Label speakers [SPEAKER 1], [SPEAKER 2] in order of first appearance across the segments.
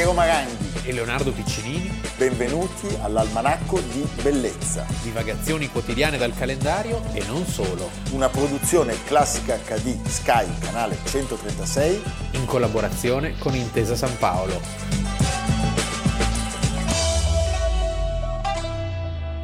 [SPEAKER 1] Piero Maranghi
[SPEAKER 2] e Leonardo Piccinini.
[SPEAKER 1] Benvenuti all'Almanacco di Bellezza.
[SPEAKER 2] Divagazioni quotidiane dal calendario e non solo.
[SPEAKER 1] Una produzione classica HD Sky, canale 136.
[SPEAKER 2] In collaborazione con Intesa San Paolo.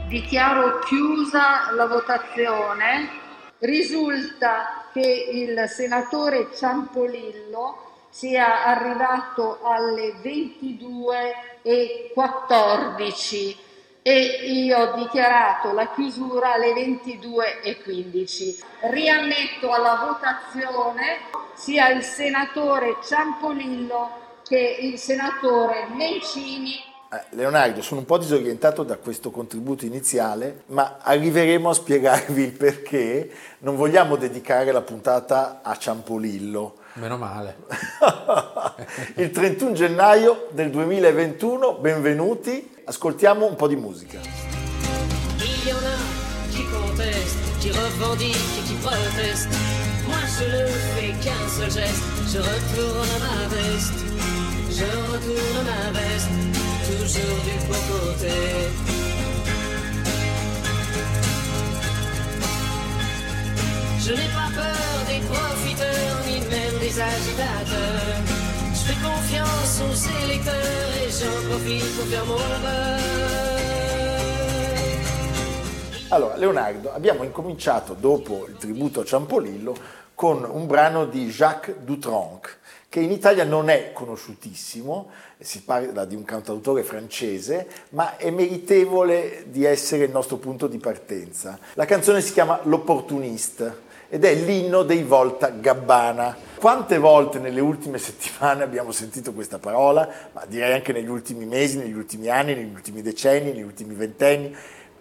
[SPEAKER 3] Dichiaro chiusa la votazione. Risulta che il senatore Ciampolillo sia arrivato alle 22.14 e io ho dichiarato la chiusura alle 22.15. Riammetto alla votazione sia il senatore Ciampolillo che il senatore Mencini
[SPEAKER 1] eh, Leonardo, sono un po' disorientato da questo contributo iniziale, ma arriveremo a spiegarvi il perché non vogliamo dedicare la puntata a Ciampolillo.
[SPEAKER 2] Meno male.
[SPEAKER 1] il 31 gennaio del 2021, benvenuti, ascoltiamo un po' di musica. Il y en a qui contestent, qui revendiquent et qui protestent. Moi je ne fais qu'un seul geste, je retourne ma veste, je retourne ma veste. toujours du bon côté. Je n'ai pas peur des profiteurs, ni même des agitateurs. Je fais confiance aux électeurs et j'en profite pour faire mon beurre. Allora, Leonardo, abbiamo incominciato dopo il tributo a Ciampolillo con un brano di Jacques Dutronc che in Italia non è conosciutissimo, si parla di un cantautore francese, ma è meritevole di essere il nostro punto di partenza. La canzone si chiama L'Opportuniste ed è l'inno dei Volta Gabbana. Quante volte nelle ultime settimane abbiamo sentito questa parola, ma direi anche negli ultimi mesi, negli ultimi anni, negli ultimi decenni, negli ultimi ventenni,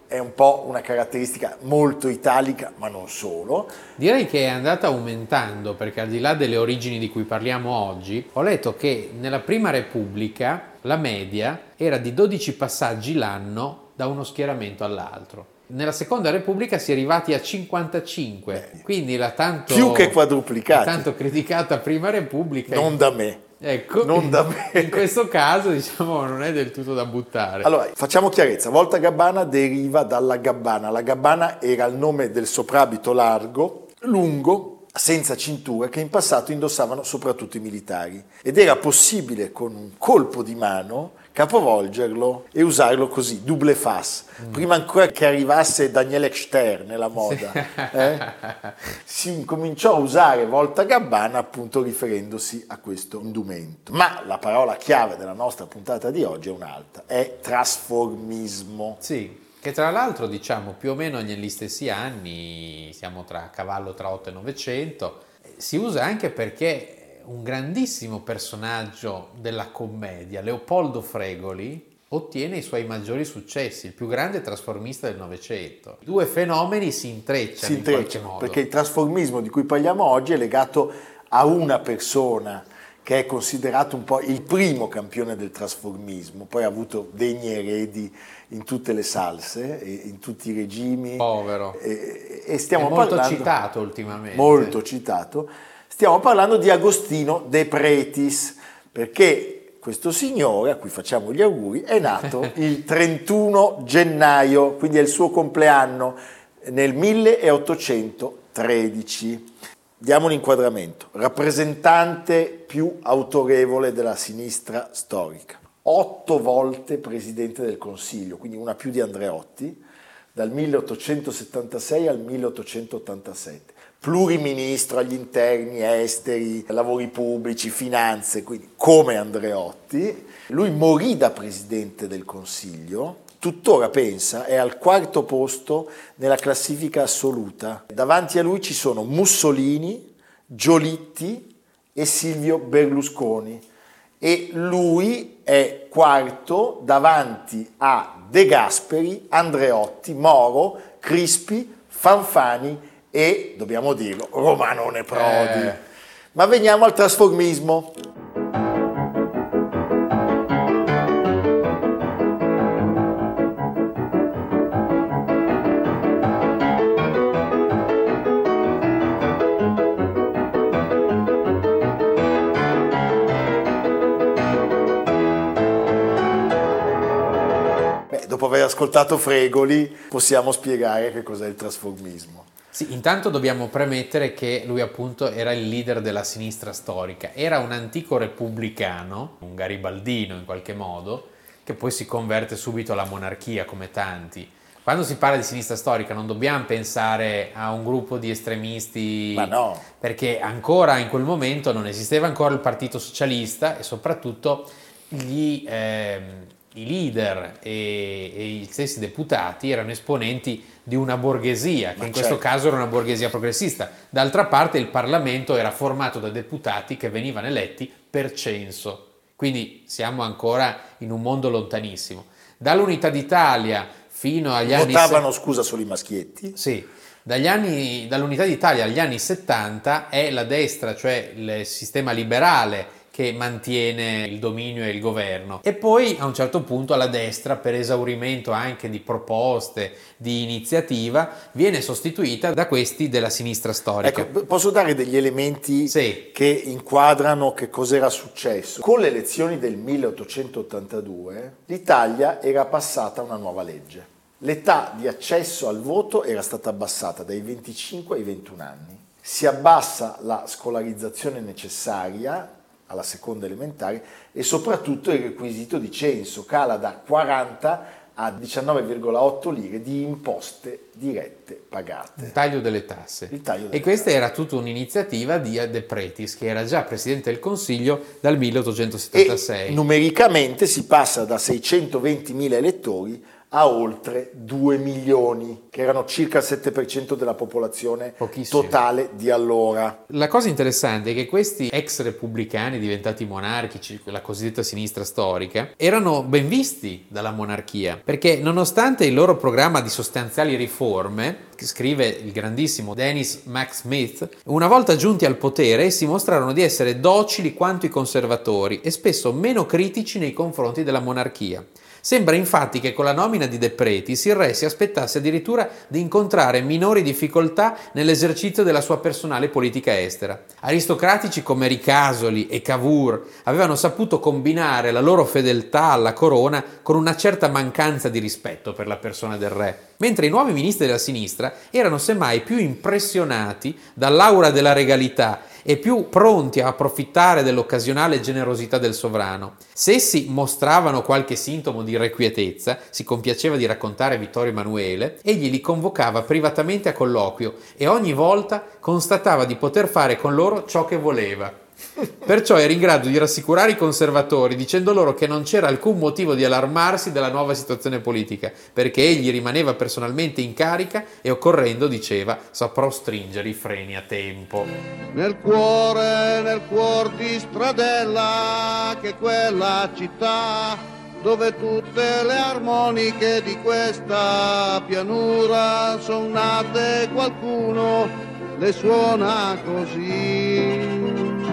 [SPEAKER 1] è un po' una caratteristica molto italica, ma non solo.
[SPEAKER 2] Direi che è andata aumentando perché al di là delle origini di cui parliamo oggi, ho letto che nella Prima Repubblica la media era di 12 passaggi l'anno da uno schieramento all'altro. Nella Seconda Repubblica si è arrivati a 55, Beh, quindi la tanto,
[SPEAKER 1] più che quadruplicata.
[SPEAKER 2] tanto criticata Prima Repubblica.
[SPEAKER 1] Non da me
[SPEAKER 2] Ecco, non da me. in questo caso diciamo non è del tutto da buttare.
[SPEAKER 1] Allora, facciamo chiarezza, Volta Gabbana deriva dalla gabbana, la gabbana era il nome del soprabito largo, lungo, senza cintura che in passato indossavano soprattutto i militari ed era possibile con un colpo di mano capovolgerlo e usarlo così, double face. Mm. Prima ancora che arrivasse Daniele Stern nella moda, eh, si incominciò a usare volta gabbana appunto riferendosi a questo indumento. Ma la parola chiave della nostra puntata di oggi è un'altra, è trasformismo.
[SPEAKER 2] Sì. Che tra l'altro, diciamo, più o meno negli stessi anni, siamo tra cavallo tra 8 e 900, si usa anche perché un grandissimo personaggio della commedia, Leopoldo Fregoli, ottiene i suoi maggiori successi, il più grande trasformista del Novecento. Due fenomeni si intrecciano, si intrecciano
[SPEAKER 1] perché il trasformismo di cui parliamo oggi è legato a una persona che è considerato un po' il primo campione del trasformismo, poi ha avuto degni eredi in tutte le salse, in tutti i regimi.
[SPEAKER 2] Povero.
[SPEAKER 1] E, e stiamo
[SPEAKER 2] è molto
[SPEAKER 1] parlando,
[SPEAKER 2] citato ultimamente.
[SPEAKER 1] Molto citato Stiamo parlando di Agostino De Pretis, perché questo signore, a cui facciamo gli auguri, è nato il 31 gennaio, quindi è il suo compleanno, nel 1813. Diamo un inquadramento. Rappresentante più autorevole della sinistra storica. Otto volte presidente del Consiglio, quindi una più di Andreotti, dal 1876 al 1887 pluriministro agli interni, esteri, lavori pubblici, finanze, quindi come Andreotti. Lui morì da presidente del Consiglio, tuttora pensa, è al quarto posto nella classifica assoluta. Davanti a lui ci sono Mussolini, Giolitti e Silvio Berlusconi e lui è quarto davanti a De Gasperi, Andreotti, Moro, Crispi, Fanfani e, dobbiamo dirlo, Romanone Prodi. Eh. Ma veniamo al trasformismo. dopo aver ascoltato Fregoli, possiamo spiegare che cos'è il trasformismo.
[SPEAKER 2] Sì, intanto dobbiamo premettere che lui appunto era il leader della sinistra storica, era un antico repubblicano, un garibaldino in qualche modo, che poi si converte subito alla monarchia come tanti. Quando si parla di sinistra storica non dobbiamo pensare a un gruppo di estremisti,
[SPEAKER 1] Ma no.
[SPEAKER 2] perché ancora in quel momento non esisteva ancora il Partito Socialista e soprattutto gli, ehm, i leader e, e gli stessi deputati erano esponenti di una borghesia, che
[SPEAKER 1] Ma
[SPEAKER 2] in questo
[SPEAKER 1] certo.
[SPEAKER 2] caso era una borghesia progressista. D'altra parte il Parlamento era formato da deputati che venivano eletti per censo, quindi siamo ancora in un mondo lontanissimo. Dall'Unità d'Italia fino agli anni...
[SPEAKER 1] Votavano, scusa, solo i maschietti?
[SPEAKER 2] Sì, dagli anni, dall'Unità d'Italia agli anni 70 è la destra, cioè il sistema liberale, che mantiene il dominio e il governo. E poi a un certo punto la destra, per esaurimento anche di proposte, di iniziativa, viene sostituita da questi della sinistra storica.
[SPEAKER 1] Ecco, posso dare degli elementi
[SPEAKER 2] Sì.
[SPEAKER 1] che inquadrano che cos'era successo? Con le elezioni del 1882 l'Italia era passata una nuova legge. L'età di accesso al voto era stata abbassata dai 25 ai 21 anni. Si abbassa la scolarizzazione necessaria alla seconda elementare e soprattutto il requisito di censo cala da 40 a 19,8 lire di imposte dirette pagate.
[SPEAKER 2] Il taglio delle tasse.
[SPEAKER 1] Il taglio delle
[SPEAKER 2] e questa era tutta un'iniziativa di De Pretis, che era già presidente del Consiglio dal 1876.
[SPEAKER 1] E numericamente si passa da 620.000 elettori a oltre 2 milioni, che erano circa il 7% della popolazione
[SPEAKER 2] Pochissimo.
[SPEAKER 1] totale di allora.
[SPEAKER 2] La cosa interessante è che questi ex repubblicani diventati monarchici, la cosiddetta sinistra storica, erano ben visti dalla monarchia, perché nonostante il loro programma di sostanziali riforme, che scrive il grandissimo Dennis Max Smith, una volta giunti al potere essi mostrarono di essere docili quanto i conservatori e spesso meno critici nei confronti della monarchia. Sembra infatti che con la nomina di De Pretis il re si aspettasse addirittura di incontrare minori difficoltà nell'esercizio della sua personale politica estera. Aristocratici come Ricasoli e Cavour avevano saputo combinare la loro fedeltà alla corona con una certa mancanza di rispetto per la persona del re, mentre i nuovi ministri della sinistra erano semmai più impressionati dall'aura della regalità e più pronti a approfittare dell'occasionale generosità del sovrano. Se essi mostravano qualche sintomo di irrequietezza, si compiaceva di raccontare Vittorio Emanuele, egli li convocava privatamente a colloquio e ogni volta constatava di poter fare con loro ciò che voleva. Perciò era in grado di rassicurare i conservatori dicendo loro che non c'era alcun motivo di allarmarsi della nuova situazione politica, perché egli rimaneva personalmente in carica e occorrendo, diceva, saprò stringere i freni a tempo.
[SPEAKER 4] Nel cuore, nel cuor di Stradella, che è quella città dove tutte le armoniche di questa pianura sono nate, qualcuno le suona così.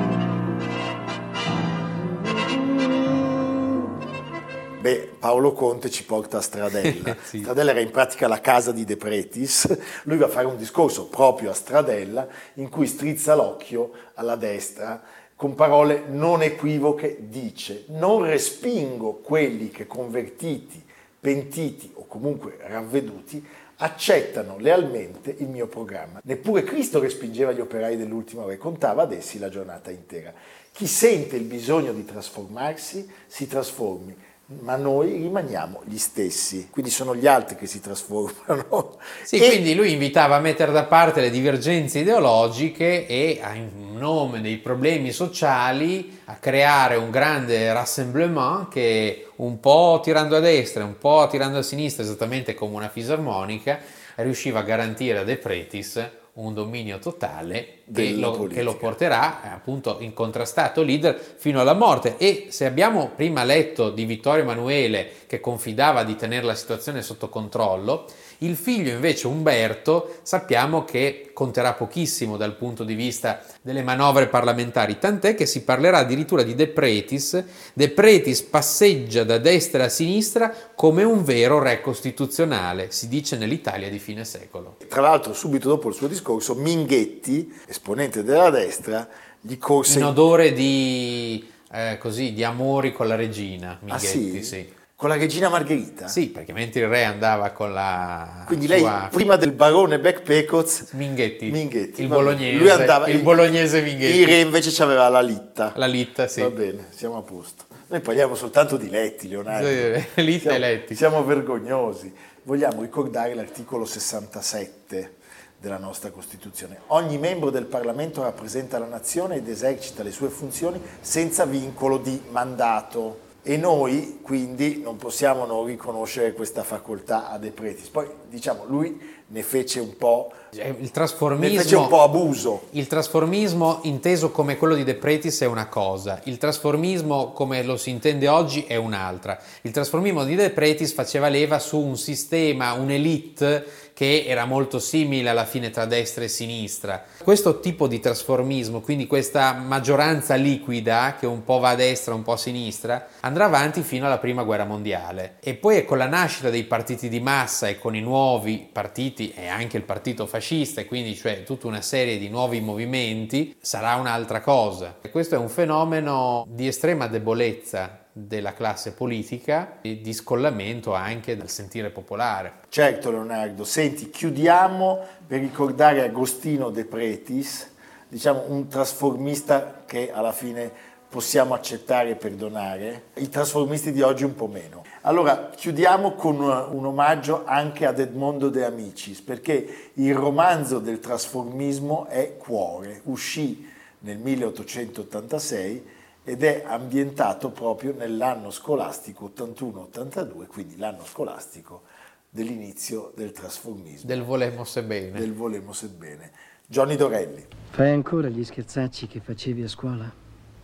[SPEAKER 1] Beh, Paolo Conte ci porta a Stradella.
[SPEAKER 2] Sì.
[SPEAKER 1] Stradella era in pratica la casa di De Pretis. Lui va a fare un discorso proprio a Stradella in cui strizza l'occhio alla destra con parole non equivoche dice non respingo quelli che convertiti, pentiti o comunque ravveduti accettano lealmente il mio programma. Neppure Cristo respingeva gli operai dell'ultima ora e contava ad essi la giornata intera. Chi sente il bisogno di trasformarsi si trasformi, ma noi rimaniamo gli stessi, quindi sono gli altri che si trasformano.
[SPEAKER 2] Sì,
[SPEAKER 1] E-
[SPEAKER 2] quindi lui invitava a mettere da parte le divergenze ideologiche e a- in nome dei problemi sociali a creare un grande rassemblement che un po' tirando a destra, un po' tirando a sinistra, esattamente come una fisarmonica, riusciva a garantire a De Pretis un dominio totale che lo, che lo porterà eh, appunto incontrastato leader fino alla morte. E se abbiamo prima letto di Vittorio Emanuele che confidava di tenere la situazione sotto controllo il figlio invece Umberto sappiamo che conterà pochissimo dal punto di vista delle manovre parlamentari tant'è che si parlerà addirittura di De Pretis De Pretis passeggia da destra a sinistra come un vero re costituzionale si dice nell'Italia di fine secolo
[SPEAKER 1] Tra l'altro, subito dopo il suo discorso, Minghetti, esponente della destra, gli corse
[SPEAKER 2] in odore di, eh, così, di amori con la regina,
[SPEAKER 1] Ah,
[SPEAKER 2] Minghetti,
[SPEAKER 1] sì?
[SPEAKER 2] sì.
[SPEAKER 1] Con la regina Margherita?
[SPEAKER 2] Sì, perché mentre il re andava con la
[SPEAKER 1] Quindi
[SPEAKER 2] sua...
[SPEAKER 1] lei, prima del barone Beck Pecoz,
[SPEAKER 2] Minghetti,
[SPEAKER 1] Minghetti,
[SPEAKER 2] il bolognese,
[SPEAKER 1] Lui andava,
[SPEAKER 2] il bolognese Minghetti.
[SPEAKER 1] Il re invece aveva la litta.
[SPEAKER 2] La litta, sì.
[SPEAKER 1] Va bene, siamo a posto. Noi parliamo soltanto di letti, Leonardo.
[SPEAKER 2] Sì, litta
[SPEAKER 1] siamo,
[SPEAKER 2] e letti.
[SPEAKER 1] Siamo vergognosi. Vogliamo ricordare l'articolo 67 della nostra Costituzione. Ogni membro del Parlamento rappresenta la nazione ed esercita le sue funzioni senza vincolo di mandato. E noi quindi non possiamo non riconoscere questa facoltà a De Pretis. Poi diciamo, lui ne fece un po',
[SPEAKER 2] Cioè, Il
[SPEAKER 1] ne
[SPEAKER 2] trasformismo...
[SPEAKER 1] fece un po' abuso.
[SPEAKER 2] Il trasformismo inteso come quello di De Pretis è una cosa, il trasformismo come lo si intende oggi è un'altra. Il trasformismo di De Pretis faceva leva su un sistema, un'elite che era molto simile alla fine tra destra e sinistra. Questo tipo di trasformismo, quindi questa maggioranza liquida che un po' va a destra, un po' a sinistra, andrà avanti fino alla prima guerra mondiale. E poi è con la nascita dei partiti di massa e con i nuovi partiti e anche il partito fascista e quindi cioè tutta una serie di nuovi movimenti sarà un'altra cosa. E questo è un fenomeno di estrema debolezza della classe politica e di scollamento anche dal sentire popolare.
[SPEAKER 1] Certo Leonardo, senti, chiudiamo per ricordare Agostino De Pretis, diciamo un trasformista che alla fine possiamo accettare e perdonare, i trasformisti di oggi un po' meno. Allora, chiudiamo con un omaggio anche ad Edmondo De Amicis, perché il romanzo del trasformismo è Cuore, uscì nel 1886 ed è ambientato proprio nell'anno scolastico 81-82, quindi l'anno scolastico dell'inizio del trasformismo,
[SPEAKER 2] Del volemo sebbene.
[SPEAKER 1] del volemo sebbene. Johnny Dorelli.
[SPEAKER 5] Fai ancora gli scherzacci che facevi a scuola?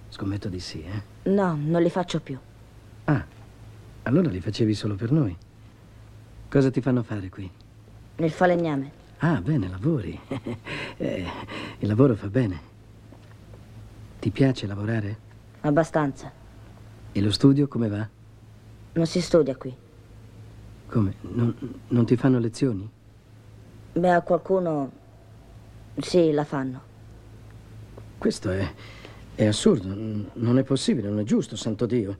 [SPEAKER 5] Scommetto di sì, eh?
[SPEAKER 6] No, non li faccio più.
[SPEAKER 5] Ah, allora li facevi solo per noi. Cosa ti fanno fare qui?
[SPEAKER 6] Nel falegname.
[SPEAKER 5] Ah, bene, lavori. Eh, il lavoro fa bene. Ti piace lavorare?
[SPEAKER 6] Abbastanza.
[SPEAKER 5] E lo studio come va?
[SPEAKER 6] Non si studia qui.
[SPEAKER 5] Come? Non, non ti fanno lezioni?
[SPEAKER 6] Beh, a qualcuno... Sì, la fanno.
[SPEAKER 5] Questo è, è assurdo, non è possibile, non è giusto, santo Dio.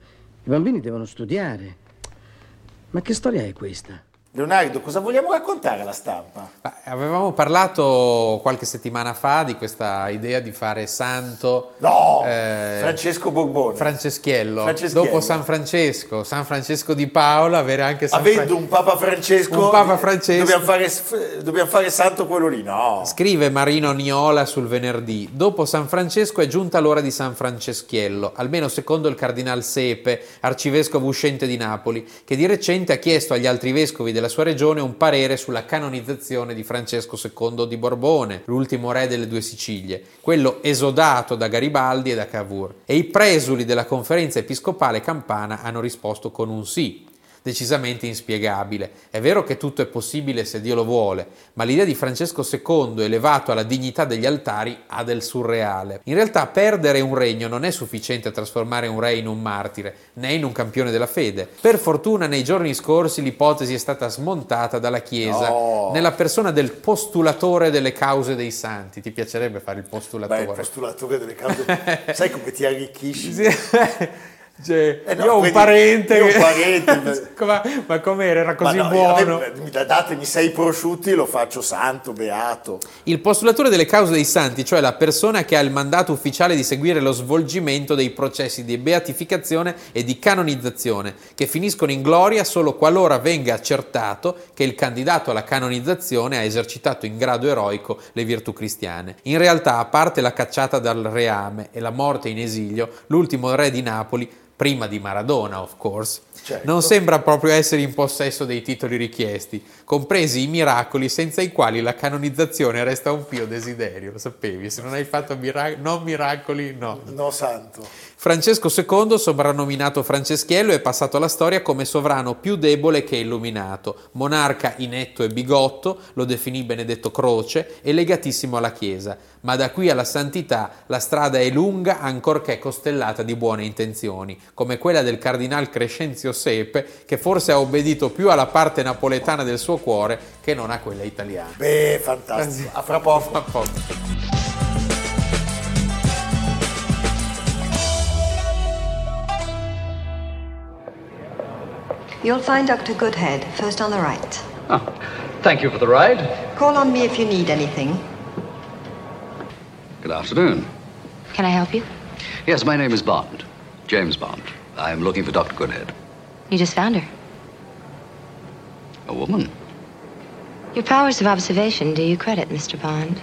[SPEAKER 5] I bambini devono studiare. Ma che storia è questa?
[SPEAKER 1] Leonardo, cosa vogliamo raccontare alla stampa?
[SPEAKER 2] Ma Avevamo parlato qualche settimana fa di questa idea di fare santo
[SPEAKER 1] No!
[SPEAKER 2] eh,
[SPEAKER 1] Francesco Borbone.
[SPEAKER 2] Franceschiello.
[SPEAKER 1] Franceschiello.
[SPEAKER 2] Dopo San Francesco, San Francesco di Paola, avere anche San
[SPEAKER 1] Avendo
[SPEAKER 2] Fra-
[SPEAKER 1] un Papa Francesco,
[SPEAKER 2] Un Papa Francesco.
[SPEAKER 1] Dobbiamo, fare, dobbiamo fare santo quello lì, no?
[SPEAKER 2] Scrive Marino Niola sul venerdì, dopo San Francesco è giunta l'ora di San Franceschiello, almeno secondo il cardinal Sepe, arcivescovo uscente di Napoli, che di recente ha chiesto agli altri vescovi della sua regione un parere sulla canonizzazione di Francesco II di Borbone, l'ultimo re delle due Sicilie, quello esodato da Garibaldi e da Cavour. E i presuli della conferenza episcopale campana hanno risposto con un sì decisamente inspiegabile. È vero che tutto è possibile se Dio lo vuole, ma l'idea di Francesco II elevato alla dignità degli altari ha del surreale. In realtà perdere un regno non è sufficiente a trasformare un re in un martire, né in un campione della fede. Per fortuna nei giorni scorsi l'ipotesi è stata smontata dalla Chiesa
[SPEAKER 1] No.
[SPEAKER 2] nella persona del postulatore delle cause dei santi. Ti piacerebbe fare il
[SPEAKER 1] Beh,
[SPEAKER 2] postulatore?
[SPEAKER 1] il postulatore delle cause. Sai come ti arricchisci?
[SPEAKER 2] Cioè,
[SPEAKER 1] Eh no,
[SPEAKER 2] io ho un parente
[SPEAKER 1] io un parente.
[SPEAKER 2] ma, ma com'era? Era così
[SPEAKER 1] Ma no,
[SPEAKER 2] buono.
[SPEAKER 1] mi da- datemi sei prosciutti lo faccio santo, beato.
[SPEAKER 2] Il postulatore delle cause dei santi, cioè la persona che ha il mandato ufficiale di seguire lo svolgimento dei processi di beatificazione e di canonizzazione, che finiscono in gloria solo qualora venga accertato che il candidato alla canonizzazione ha esercitato in grado eroico le virtù cristiane. In realtà, a parte la cacciata dal reame e la morte in esilio, l'ultimo re di Napoli prima di Maradona, of course,
[SPEAKER 1] Certo.
[SPEAKER 2] non sembra proprio essere in possesso dei titoli richiesti, compresi i miracoli senza i quali la canonizzazione resta un pio desiderio, lo sapevi? Se non hai fatto mira- non miracoli, no.
[SPEAKER 1] No santo.
[SPEAKER 2] Francesco II, soprannominato Franceschiello, è passato alla storia come sovrano più debole che illuminato, monarca inetto e bigotto, lo definì Benedetto Croce, e legatissimo alla Chiesa. Ma da qui alla santità la strada è lunga ancorché costellata di buone intenzioni, come quella del cardinal Crescenzio Sepe, che forse ha obbedito più alla parte napoletana del suo cuore che non a quella italiana.
[SPEAKER 1] Beh, fantastico. A fra poco.
[SPEAKER 2] A poco.
[SPEAKER 7] You'll find Dr. Goodhead, first on the right.
[SPEAKER 8] Oh, thank you for the ride.
[SPEAKER 7] Call on me if you need anything.
[SPEAKER 8] Good afternoon.
[SPEAKER 9] Can I help you?
[SPEAKER 8] Yes, my name is Bond. James Bond. I'm looking for Dr. Goodhead.
[SPEAKER 9] You just found her.
[SPEAKER 8] A woman?
[SPEAKER 9] Your powers of observation do you credit, Mr. Bond.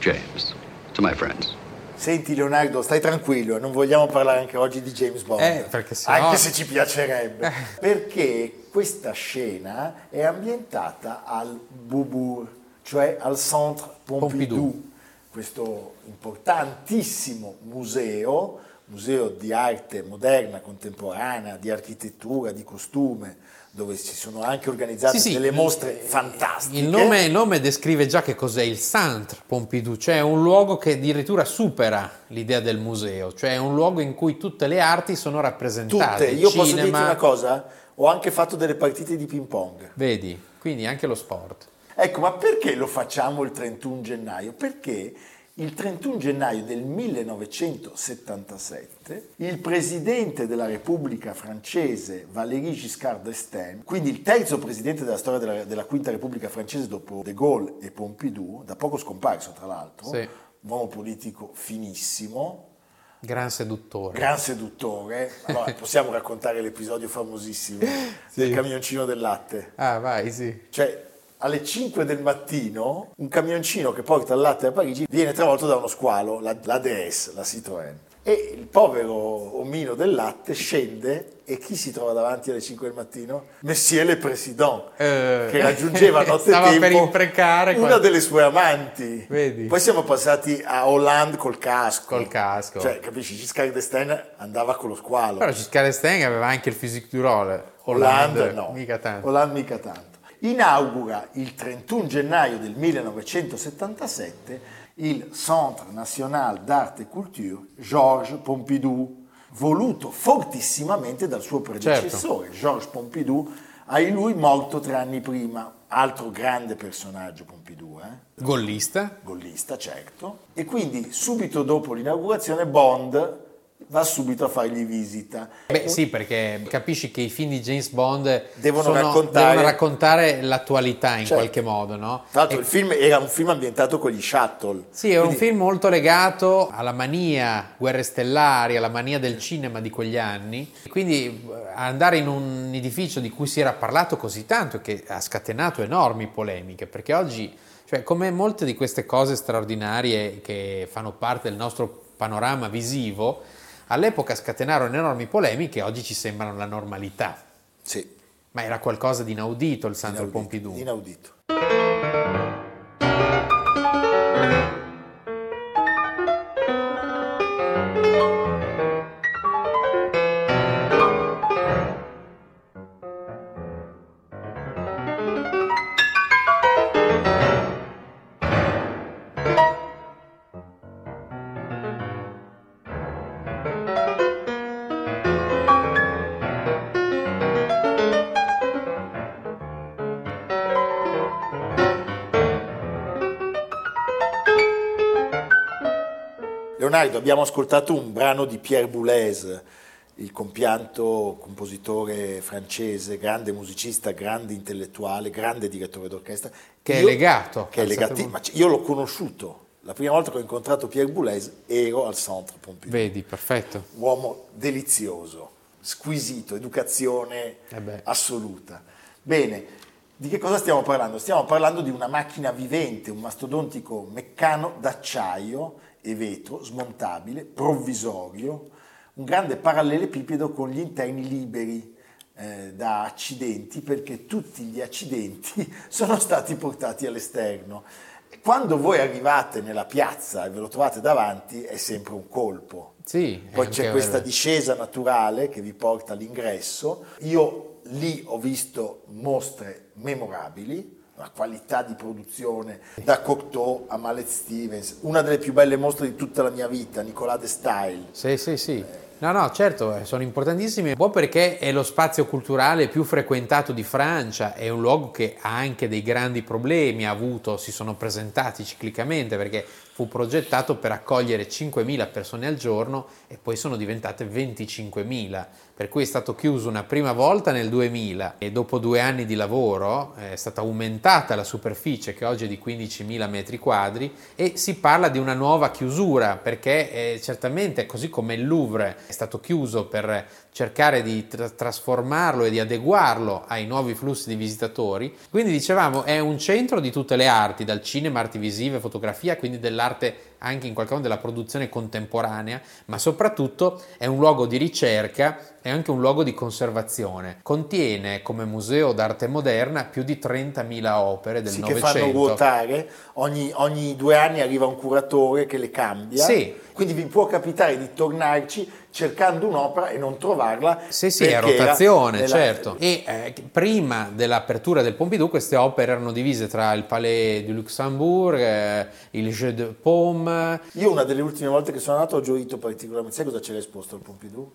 [SPEAKER 8] James. To my friends.
[SPEAKER 1] Senti Leonardo, stai tranquillo, non vogliamo parlare anche oggi di James Bond.
[SPEAKER 2] Eh, sennò-
[SPEAKER 1] Anche se ci piacerebbe. Perché questa scena è ambientata al Beaubourg, cioè al Centre Pompidou,
[SPEAKER 2] Pompidou.
[SPEAKER 1] questo importantissimo museo, museo di arte moderna, contemporanea, di architettura, di costume, dove si sono anche organizzate
[SPEAKER 2] Sì, sì,
[SPEAKER 1] delle
[SPEAKER 2] il-
[SPEAKER 1] mostre fantastiche.
[SPEAKER 2] Il nome, il nome descrive già che cos'è il Centre Pompidou, cioè un luogo che addirittura supera l'idea del museo, cioè è un luogo in cui tutte le arti sono rappresentate.
[SPEAKER 1] Tutte, io posso dirti
[SPEAKER 2] cinema,
[SPEAKER 1] una cosa, ho anche fatto delle partite di ping pong.
[SPEAKER 2] Vedi, quindi anche lo sport.
[SPEAKER 1] Ecco, ma perché lo facciamo il 31 gennaio? Perché il 31 gennaio del 1977 il presidente della Repubblica francese Valéry Giscard d'Estaing, quindi il terzo presidente della storia della, della Quinta Repubblica francese dopo De Gaulle e Pompidou, da poco scomparso tra l'altro,
[SPEAKER 2] Sì.
[SPEAKER 1] uomo politico finissimo,
[SPEAKER 2] Gran seduttore.
[SPEAKER 1] gran seduttore. Allora, possiamo raccontare l'episodio famosissimo del camioncino del latte.
[SPEAKER 2] Ah, vai, sì.
[SPEAKER 1] Cioè, alle 5 del mattino, un camioncino che porta il latte a Parigi viene travolto da uno squalo, la, la DS, la Citroën. E il povero omino del latte scende e chi si trova davanti alle 5 del mattino? Monsieur le Président,
[SPEAKER 2] Eh.
[SPEAKER 1] che raggiungeva nottetempo
[SPEAKER 2] imprecare
[SPEAKER 1] una
[SPEAKER 2] qual-
[SPEAKER 1] delle sue amanti.
[SPEAKER 2] Vedi?
[SPEAKER 1] Poi siamo passati a Hollande col casco.
[SPEAKER 2] Col casco.
[SPEAKER 1] Cioè, capisci, Giscard d'Estaing andava con lo squalo.
[SPEAKER 2] Però Giscard d'Estaing aveva anche il physique du rôle.
[SPEAKER 1] Hollande no,
[SPEAKER 2] Mica tanto.
[SPEAKER 1] Hollande mica tanto. Inaugura il 31 gennaio del 1977 il Centre National d'Arte et Culture Georges Pompidou, voluto fortissimamente dal suo predecessore, Georges Pompidou, ai lui morto tre anni prima. Altro grande personaggio Pompidou, eh?
[SPEAKER 2] Gollista.
[SPEAKER 1] gollista certo, e quindi subito dopo l'inaugurazione Bond va subito a fargli visita.
[SPEAKER 2] Beh sì, perché capisci che i film di James Bond
[SPEAKER 1] Devono
[SPEAKER 2] sono-
[SPEAKER 1] raccontare-
[SPEAKER 2] devono raccontare l'attualità in
[SPEAKER 1] Certo.
[SPEAKER 2] qualche modo, no?
[SPEAKER 1] Tra l'altro
[SPEAKER 2] E-
[SPEAKER 1] il film era un film ambientato con gli shuttle.
[SPEAKER 2] Sì, è un
[SPEAKER 1] Quindi-
[SPEAKER 2] film molto legato alla mania Guerre Stellari, alla mania del cinema di quegli anni. Quindi eh, andare in un edificio di cui si era parlato così tanto e che ha scatenato enormi polemiche, perché oggi, cioè, come molte di queste cose straordinarie che fanno parte del nostro panorama visivo, all'epoca scatenarono enormi polemiche, oggi ci sembrano la normalità.
[SPEAKER 1] Sì,
[SPEAKER 2] Ma era qualcosa di inaudito il Centre
[SPEAKER 1] inaudito,
[SPEAKER 2] Pompidou.
[SPEAKER 1] inaudito. Leonardo, abbiamo ascoltato un brano di Pierre Boulez, il compianto compositore francese, grande musicista, grande intellettuale, grande direttore d'orchestra.
[SPEAKER 2] Che è
[SPEAKER 1] Io-
[SPEAKER 2] legato
[SPEAKER 1] Che è
[SPEAKER 2] al
[SPEAKER 1] legati-
[SPEAKER 2] Centre
[SPEAKER 1] ma io l'ho conosciuto. La prima volta che ho incontrato Pierre Boulez ero al Centre Pompidou.
[SPEAKER 2] Vedi, perfetto.
[SPEAKER 1] uomo delizioso, squisito, educazione
[SPEAKER 2] Eh
[SPEAKER 1] assoluta. Bene, di che cosa stiamo parlando? Stiamo parlando di una macchina vivente, un mastodontico meccano d'acciaio e vetro, smontabile, provvisorio, un grande parallelepipedo con gli interni liberi eh, da accidenti perché tutti gli accidenti sono stati portati all'esterno. Quando voi arrivate nella piazza e ve lo trovate davanti è sempre un colpo.
[SPEAKER 2] Sì,
[SPEAKER 1] Poi c'è questa
[SPEAKER 2] vero.
[SPEAKER 1] discesa naturale che vi porta all'ingresso. Io lì ho visto mostre memorabili, una qualità di produzione da Cocteau a Mallet Stevens, una delle più belle mostre di tutta la mia vita, Nicolas de Style.
[SPEAKER 2] Sì, sì, sì. No, no, certo, eh, sono importantissimi, un po' perché è lo spazio culturale più frequentato di Francia, è un luogo che ha anche dei grandi problemi, ha avuto, si sono presentati ciclicamente, perché fu progettato per accogliere 5.000 persone al giorno e poi sono diventate 25.000 per cui è stato chiuso una prima volta nel 2000 e dopo due anni di lavoro eh, è stata aumentata la superficie che oggi è di 15.000 metri quadri e si parla di una nuova chiusura perché eh, certamente così come il Louvre è stato chiuso per cercare di tra- trasformarlo e di adeguarlo ai nuovi flussi di visitatori, quindi dicevamo è un centro di tutte le arti, dal cinema, arti visive, fotografia, quindi dell'arte anche in qualche modo della produzione contemporanea, ma soprattutto è un luogo di ricerca e anche un luogo di conservazione. Contiene come museo d'arte moderna più di 30.000 opere del
[SPEAKER 1] sì,
[SPEAKER 2] Novecento.
[SPEAKER 1] Che fanno ruotare, ogni, ogni, due anni arriva un curatore che le cambia.
[SPEAKER 2] Sì.
[SPEAKER 1] Quindi vi può capitare di tornarci cercando un'opera e non trovarla.
[SPEAKER 2] Sì, sì, è rotazione, nella... certo. E eh, prima dell'apertura del Pompidou queste opere erano divise tra il Palais du Luxembourg, eh, il Jeu de Paume.
[SPEAKER 1] Io una delle ultime volte che sono andato ho gioito particolarmente. Sai cosa c'era esposto al Pompidou?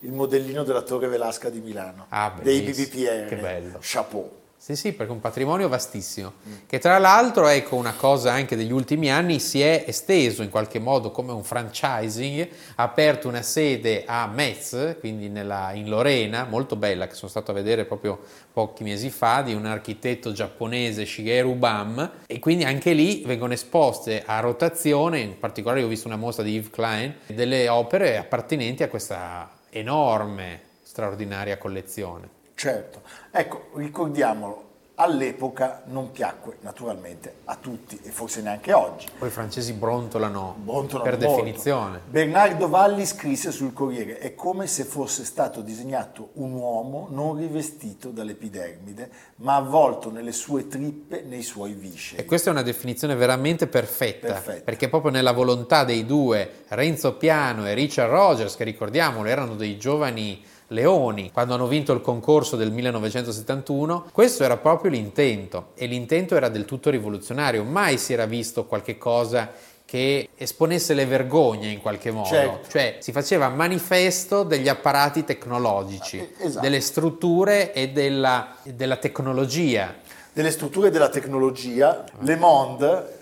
[SPEAKER 1] Il modellino della Torre Velasca di Milano,
[SPEAKER 2] ah,
[SPEAKER 1] dei BBPR.
[SPEAKER 2] Che bello.
[SPEAKER 1] Chapeau.
[SPEAKER 2] Sì, sì, perché è un patrimonio vastissimo, mm. che tra l'altro, ecco, una cosa anche degli ultimi anni, si è esteso in qualche modo come un franchising, ha aperto una sede a Metz, quindi nella, in Lorena, molto bella, che sono stato a vedere proprio pochi mesi fa, di un architetto giapponese, Shigeru Bam, e quindi anche lì vengono esposte a rotazione, in particolare ho visto una mostra di Yves Klein, delle opere appartenenti a questa enorme, straordinaria collezione.
[SPEAKER 1] Certo, ecco, ricordiamolo, all'epoca non piacque naturalmente a tutti e forse neanche oggi.
[SPEAKER 2] Poi i francesi brontolano,
[SPEAKER 1] brontolano
[SPEAKER 2] per
[SPEAKER 1] molto.
[SPEAKER 2] definizione.
[SPEAKER 1] Bernardo Valli scrisse sul Corriere: È come se fosse stato disegnato un uomo non rivestito dall'epidermide, ma avvolto nelle sue trippe, nei suoi visceri.
[SPEAKER 2] E questa è una definizione veramente perfetta,
[SPEAKER 1] Perfetto.
[SPEAKER 2] perché proprio nella volontà dei due, Renzo Piano e Richard Rogers, che ricordiamolo erano dei giovani Leoni, quando hanno vinto il concorso del 1971, questo era proprio l'intento e l'intento era del tutto rivoluzionario, mai si era visto qualche cosa che esponesse le vergogne in qualche modo,
[SPEAKER 1] certo.
[SPEAKER 2] cioè si faceva manifesto degli apparati tecnologici,
[SPEAKER 1] eh, esatto.
[SPEAKER 2] delle strutture e della, della tecnologia.
[SPEAKER 1] Delle strutture della tecnologia, Le Monde,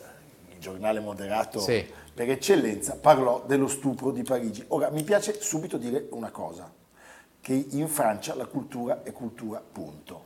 [SPEAKER 1] il giornale moderato
[SPEAKER 2] sì.
[SPEAKER 1] per eccellenza, parlò dello stupro di Parigi. Ora mi piace subito dire una cosa che in Francia la cultura è cultura, punto.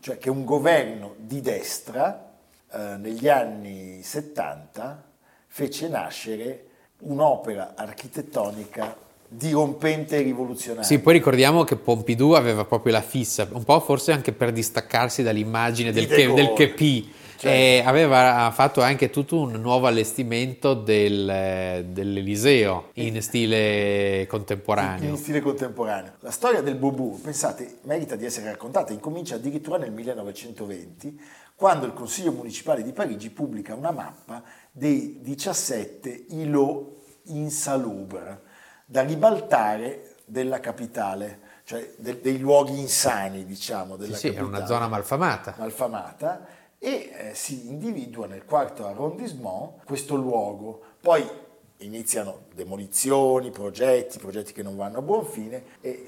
[SPEAKER 1] Cioè che un governo di destra eh, negli anni 70 fece nascere un'opera architettonica dirompente e rivoluzionaria.
[SPEAKER 2] Sì, poi ricordiamo che Pompidou aveva proprio la fissa, un po' forse anche per distaccarsi dall'immagine del, che, del Kepi, Certo. E aveva fatto anche tutto un nuovo allestimento del, dell'Eliseo in stile contemporaneo.
[SPEAKER 1] In stile contemporaneo. La storia del Boubou, pensate, merita di essere raccontata, incomincia addirittura nel 1920, quando il Consiglio Municipale di Parigi pubblica una mappa dei 17 îlots insalubres da ribaltare della capitale, cioè de- dei luoghi insani, diciamo, della
[SPEAKER 2] sì,
[SPEAKER 1] capitale.
[SPEAKER 2] Sì, è una zona malfamata.
[SPEAKER 1] Malfamata e eh, si individua nel quarto arrondissement questo luogo. Poi iniziano demolizioni, progetti, progetti che non vanno a buon fine e eh,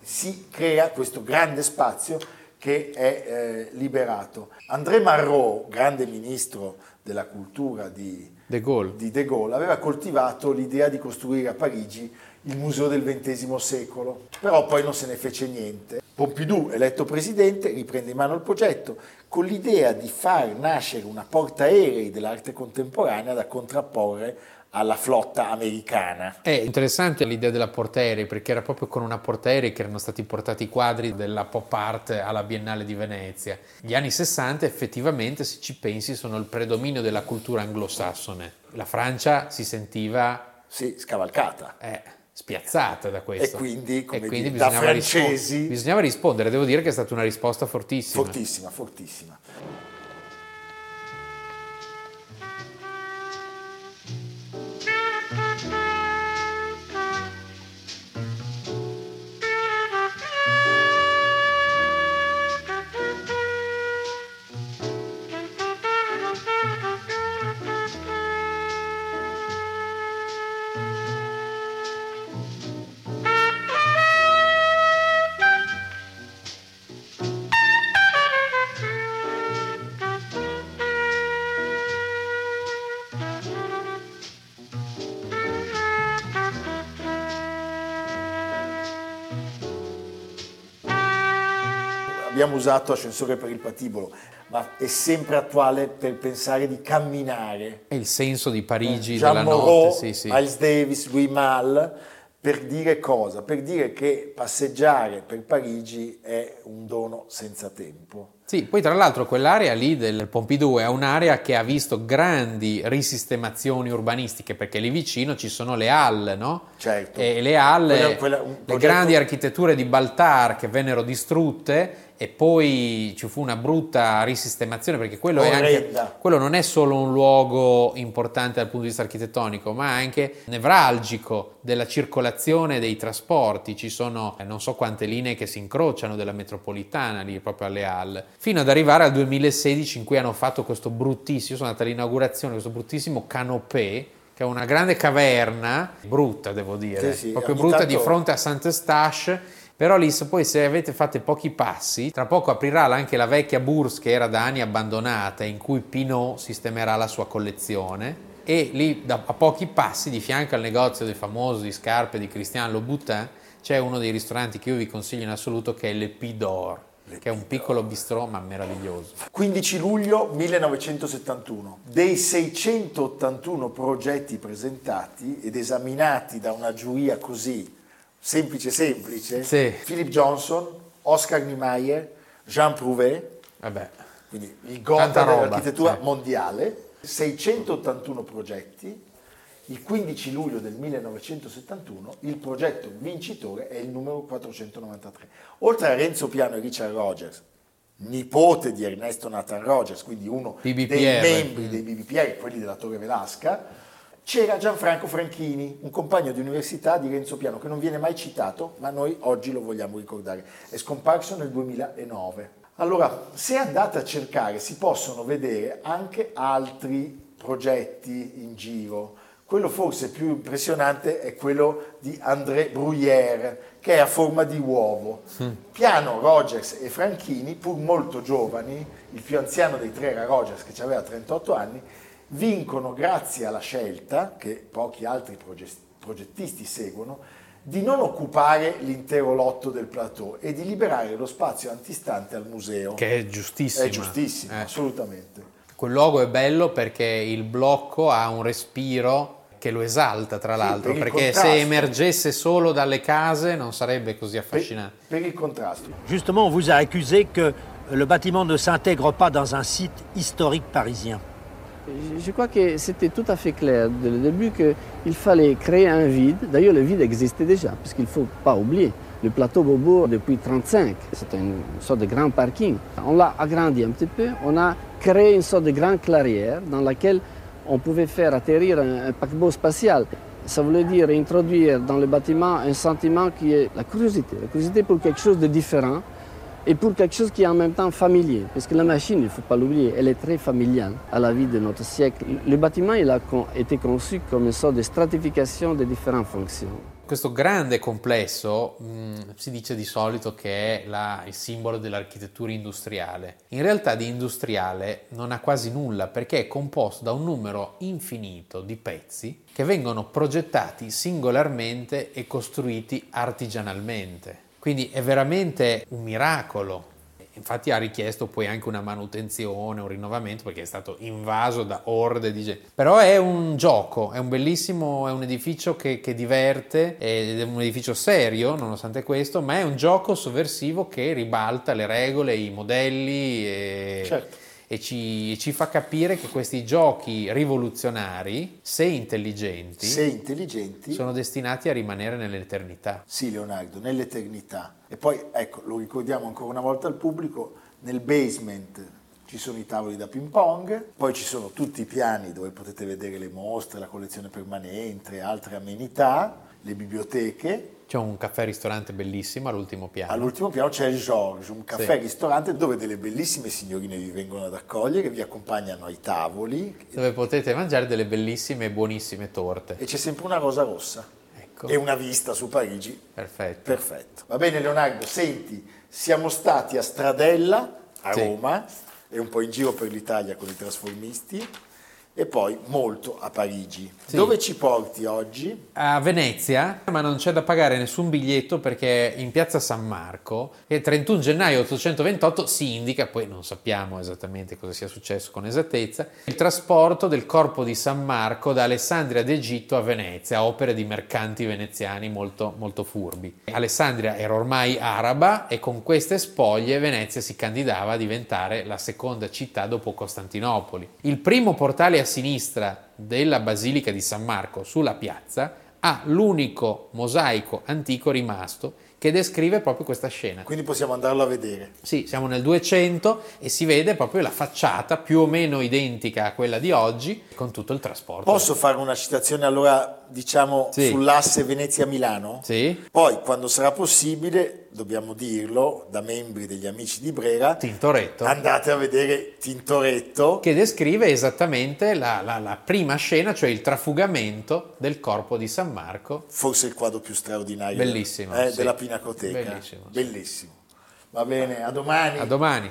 [SPEAKER 1] si crea questo grande spazio che è eh, liberato. André Marrot, grande ministro della cultura di
[SPEAKER 2] De
[SPEAKER 1] di De Gaulle, aveva coltivato l'idea di costruire a Parigi il museo del XX secolo, però poi non se ne fece niente. Pompidou, eletto presidente, riprende in mano il progetto con l'idea di far nascere una portaerei dell'arte contemporanea da contrapporre alla flotta americana.
[SPEAKER 2] È interessante l'idea della portaerei perché era proprio con una portaerei che erano stati portati i quadri della pop art alla Biennale di Venezia. Gli anni 60 effettivamente, se ci pensi, sono il predominio della cultura anglosassone. La Francia si sentiva...
[SPEAKER 1] Sì, scavalcata.
[SPEAKER 2] Eh, spiazzata da questo.
[SPEAKER 1] E quindi, come
[SPEAKER 2] e quindi
[SPEAKER 1] dire,
[SPEAKER 2] bisognava,
[SPEAKER 1] da francesi...
[SPEAKER 2] rispondere, bisognava rispondere. Devo dire che è stata una risposta fortissima.
[SPEAKER 1] Fortissima, fortissima. Abbiamo usato ascensore per il patibolo, ma è sempre attuale per pensare di camminare.
[SPEAKER 2] È il senso di Parigi
[SPEAKER 1] Jean
[SPEAKER 2] della
[SPEAKER 1] Moreau,
[SPEAKER 2] notte, sì, sì.
[SPEAKER 1] Miles Davis, Louis Malle, per dire cosa? Per dire che passeggiare per Parigi è un dono senza tempo.
[SPEAKER 2] Sì, poi tra l'altro quell'area lì del Pompidou è un'area che ha visto grandi risistemazioni urbanistiche perché lì vicino ci sono le Halle, no?
[SPEAKER 1] Certo.
[SPEAKER 2] E le Halle,
[SPEAKER 1] Quella- quella- un
[SPEAKER 2] le
[SPEAKER 1] progetto-
[SPEAKER 2] grandi architetture di Baltar che vennero distrutte e poi ci fu una brutta risistemazione perché quello, è anche, quello non è solo un luogo importante dal punto di vista architettonico, ma anche nevralgico della circolazione dei trasporti. Ci sono eh, non so quante linee che si incrociano della metropolitana lì proprio alle Halle, fino ad arrivare al 2016 in cui hanno fatto questo bruttissimo, io sono andata all'inaugurazione, questo bruttissimo canopé che è una grande caverna, brutta devo dire,
[SPEAKER 1] Sì, sì,
[SPEAKER 2] proprio brutta
[SPEAKER 1] tanto-
[SPEAKER 2] di fronte a Saint-Eustache, però lì se poi se avete fatto pochi passi, tra poco aprirà anche la vecchia Bourse che era da anni abbandonata, in cui Pinot sistemerà la sua collezione. E lì a pochi passi, di fianco al negozio del famoso di scarpe di Christian Louboutin, c'è uno dei ristoranti che io vi consiglio in assoluto che è Le Pidor, che è un piccolo bistrò ma meraviglioso.
[SPEAKER 1] 15 luglio 1971. Dei 681 progetti presentati ed esaminati da una giuria così semplice semplice,
[SPEAKER 2] Sì.
[SPEAKER 1] Philip Johnson, Oscar Niemeyer, Jean Prouvé,
[SPEAKER 2] Vabbè,
[SPEAKER 1] quindi il gota dell'architettura
[SPEAKER 2] sì.
[SPEAKER 1] mondiale, 681 progetti, il 15 luglio del 1971 il progetto vincitore è il numero 493. Oltre a Renzo Piano e Richard Rogers, nipote di Ernesto Nathan Rogers, quindi uno
[SPEAKER 2] BBPR.
[SPEAKER 1] dei membri
[SPEAKER 2] Mm.
[SPEAKER 1] dei BBPR, quelli della Torre Velasca, c'era Gianfranco Franchini, un compagno di università di Renzo Piano, che non viene mai citato, ma noi oggi lo vogliamo ricordare. È scomparso nel 2009. Allora, se andate a cercare, si possono vedere anche altri progetti in giro. Quello forse più impressionante è quello di André Bruyère, che è a forma di uovo. Piano, Rogers e Franchini, pur molto giovani, il più anziano dei tre era Rogers, che aveva 38 anni, vincono grazie alla scelta, che pochi altri proge- progettisti seguono, di non occupare l'intero lotto del plateau e di liberare lo spazio antistante al museo.
[SPEAKER 2] che è giustissimo.
[SPEAKER 1] È giustissimo,
[SPEAKER 2] Eh.
[SPEAKER 1] assolutamente.
[SPEAKER 2] Quel luogo è bello perché il blocco ha un respiro che lo esalta, tra l'altro,
[SPEAKER 1] per
[SPEAKER 2] perché se emergesse solo dalle case non sarebbe così affascinante.
[SPEAKER 1] Per il contrasto.
[SPEAKER 10] Justement, on vous a accusé que le bâtiment ne s'intègre pas dans un site historique parisien.
[SPEAKER 11] Je- crois que c'était tout à fait clair dès le début qu'il fallait créer un vide. D'ailleurs, le vide existait déjà, puisqu'il ne faut pas oublier. Le plateau Beaubourg, depuis 1935, c'était une sorte de grand parking. On l'a agrandi un petit peu. On a créé une sorte de grande clairière dans laquelle on pouvait faire atterrir un, un paquebot spatial. Ça voulait dire introduire dans le bâtiment un sentiment qui est la curiosité. La curiosité pour quelque chose de différent et pour quelque chose qui est en même temps familier. Parce que la machine, il ne faut pas l'oublier, elle est très familiale à la vie de notre siècle. Le bâtiment, il a été conçu comme une sorte de stratification des différentes fonctions.
[SPEAKER 2] Questo grande complesso mh, si dice di solito che è la- il simbolo dell'architettura industriale. In realtà di industriale non ha quasi nulla perché è composto da un numero infinito di pezzi che vengono progettati singolarmente e costruiti artigianalmente. Quindi è veramente un miracolo. Infatti ha richiesto poi anche una manutenzione, un rinnovamento perché è stato invaso da orde di gente. Però è un gioco, è un bellissimo, è un edificio che, che diverte è un edificio serio nonostante questo, ma è un gioco sovversivo che ribalta le regole, i modelli e,
[SPEAKER 1] Certo.
[SPEAKER 2] E ci, ci fa capire che questi giochi rivoluzionari, se intelligenti,
[SPEAKER 1] Se intelligenti,
[SPEAKER 2] sono destinati a rimanere nell'eternità.
[SPEAKER 1] Sì, Leonardo, nell'eternità. E poi, ecco, lo ricordiamo ancora una volta al pubblico, nel basement ci sono i tavoli da ping pong, poi ci sono tutti i piani dove potete vedere le mostre, la collezione permanente, altre amenità, le biblioteche.
[SPEAKER 2] C'è un caffè-ristorante bellissimo all'ultimo piano.
[SPEAKER 1] All'ultimo piano c'è il Georges, un caffè-ristorante dove delle bellissime signorine vi vengono ad accogliere, vi accompagnano ai tavoli
[SPEAKER 2] dove potete mangiare delle bellissime e buonissime torte.
[SPEAKER 1] e c'è sempre una rosa rossa
[SPEAKER 2] Ecco,
[SPEAKER 1] e una vista su Parigi
[SPEAKER 2] perfetto.
[SPEAKER 1] Perfetto. Va bene Leonardo, senti, siamo stati a Stradella, a
[SPEAKER 2] Sì.
[SPEAKER 1] Roma, e un po' in giro per l'Italia con i trasformisti, e poi molto a Parigi.
[SPEAKER 2] Sì.
[SPEAKER 1] Dove ci porti oggi?
[SPEAKER 2] A Venezia, ma non c'è da pagare nessun biglietto perché in piazza San Marco, che 31 gennaio 828 si indica, poi non sappiamo esattamente cosa sia successo con esattezza, il trasporto del corpo di San Marco da Alessandria d'Egitto a Venezia, opere di mercanti veneziani molto, molto furbi. Alessandria era ormai araba e con queste spoglie Venezia si candidava a diventare la seconda città dopo Costantinopoli. Il primo portale a sinistra della Basilica di San Marco sulla piazza ha l'unico mosaico antico rimasto che descrive proprio questa scena.
[SPEAKER 1] Quindi possiamo andarlo a vedere.
[SPEAKER 2] Sì, siamo nel 200 e si vede proprio la facciata più o meno identica a quella di oggi con tutto il trasporto.
[SPEAKER 1] Posso fare una citazione allora, diciamo,
[SPEAKER 2] Sì.
[SPEAKER 1] sull'asse Venezia-Milano?
[SPEAKER 2] Sì.
[SPEAKER 1] Poi, quando sarà possibile, dobbiamo dirlo, da membri degli amici di Brera,
[SPEAKER 2] Tintoretto.
[SPEAKER 1] andate a vedere Tintoretto.
[SPEAKER 2] che descrive esattamente la, la- la prima scena, cioè il trafugamento del corpo di San Marco.
[SPEAKER 1] Forse il quadro più straordinario
[SPEAKER 2] Bellissimo,
[SPEAKER 1] eh,
[SPEAKER 2] sì.
[SPEAKER 1] della Pinacoteca.
[SPEAKER 2] Bellissimo.
[SPEAKER 1] Bellissimo. Va bene, a domani.
[SPEAKER 2] A domani.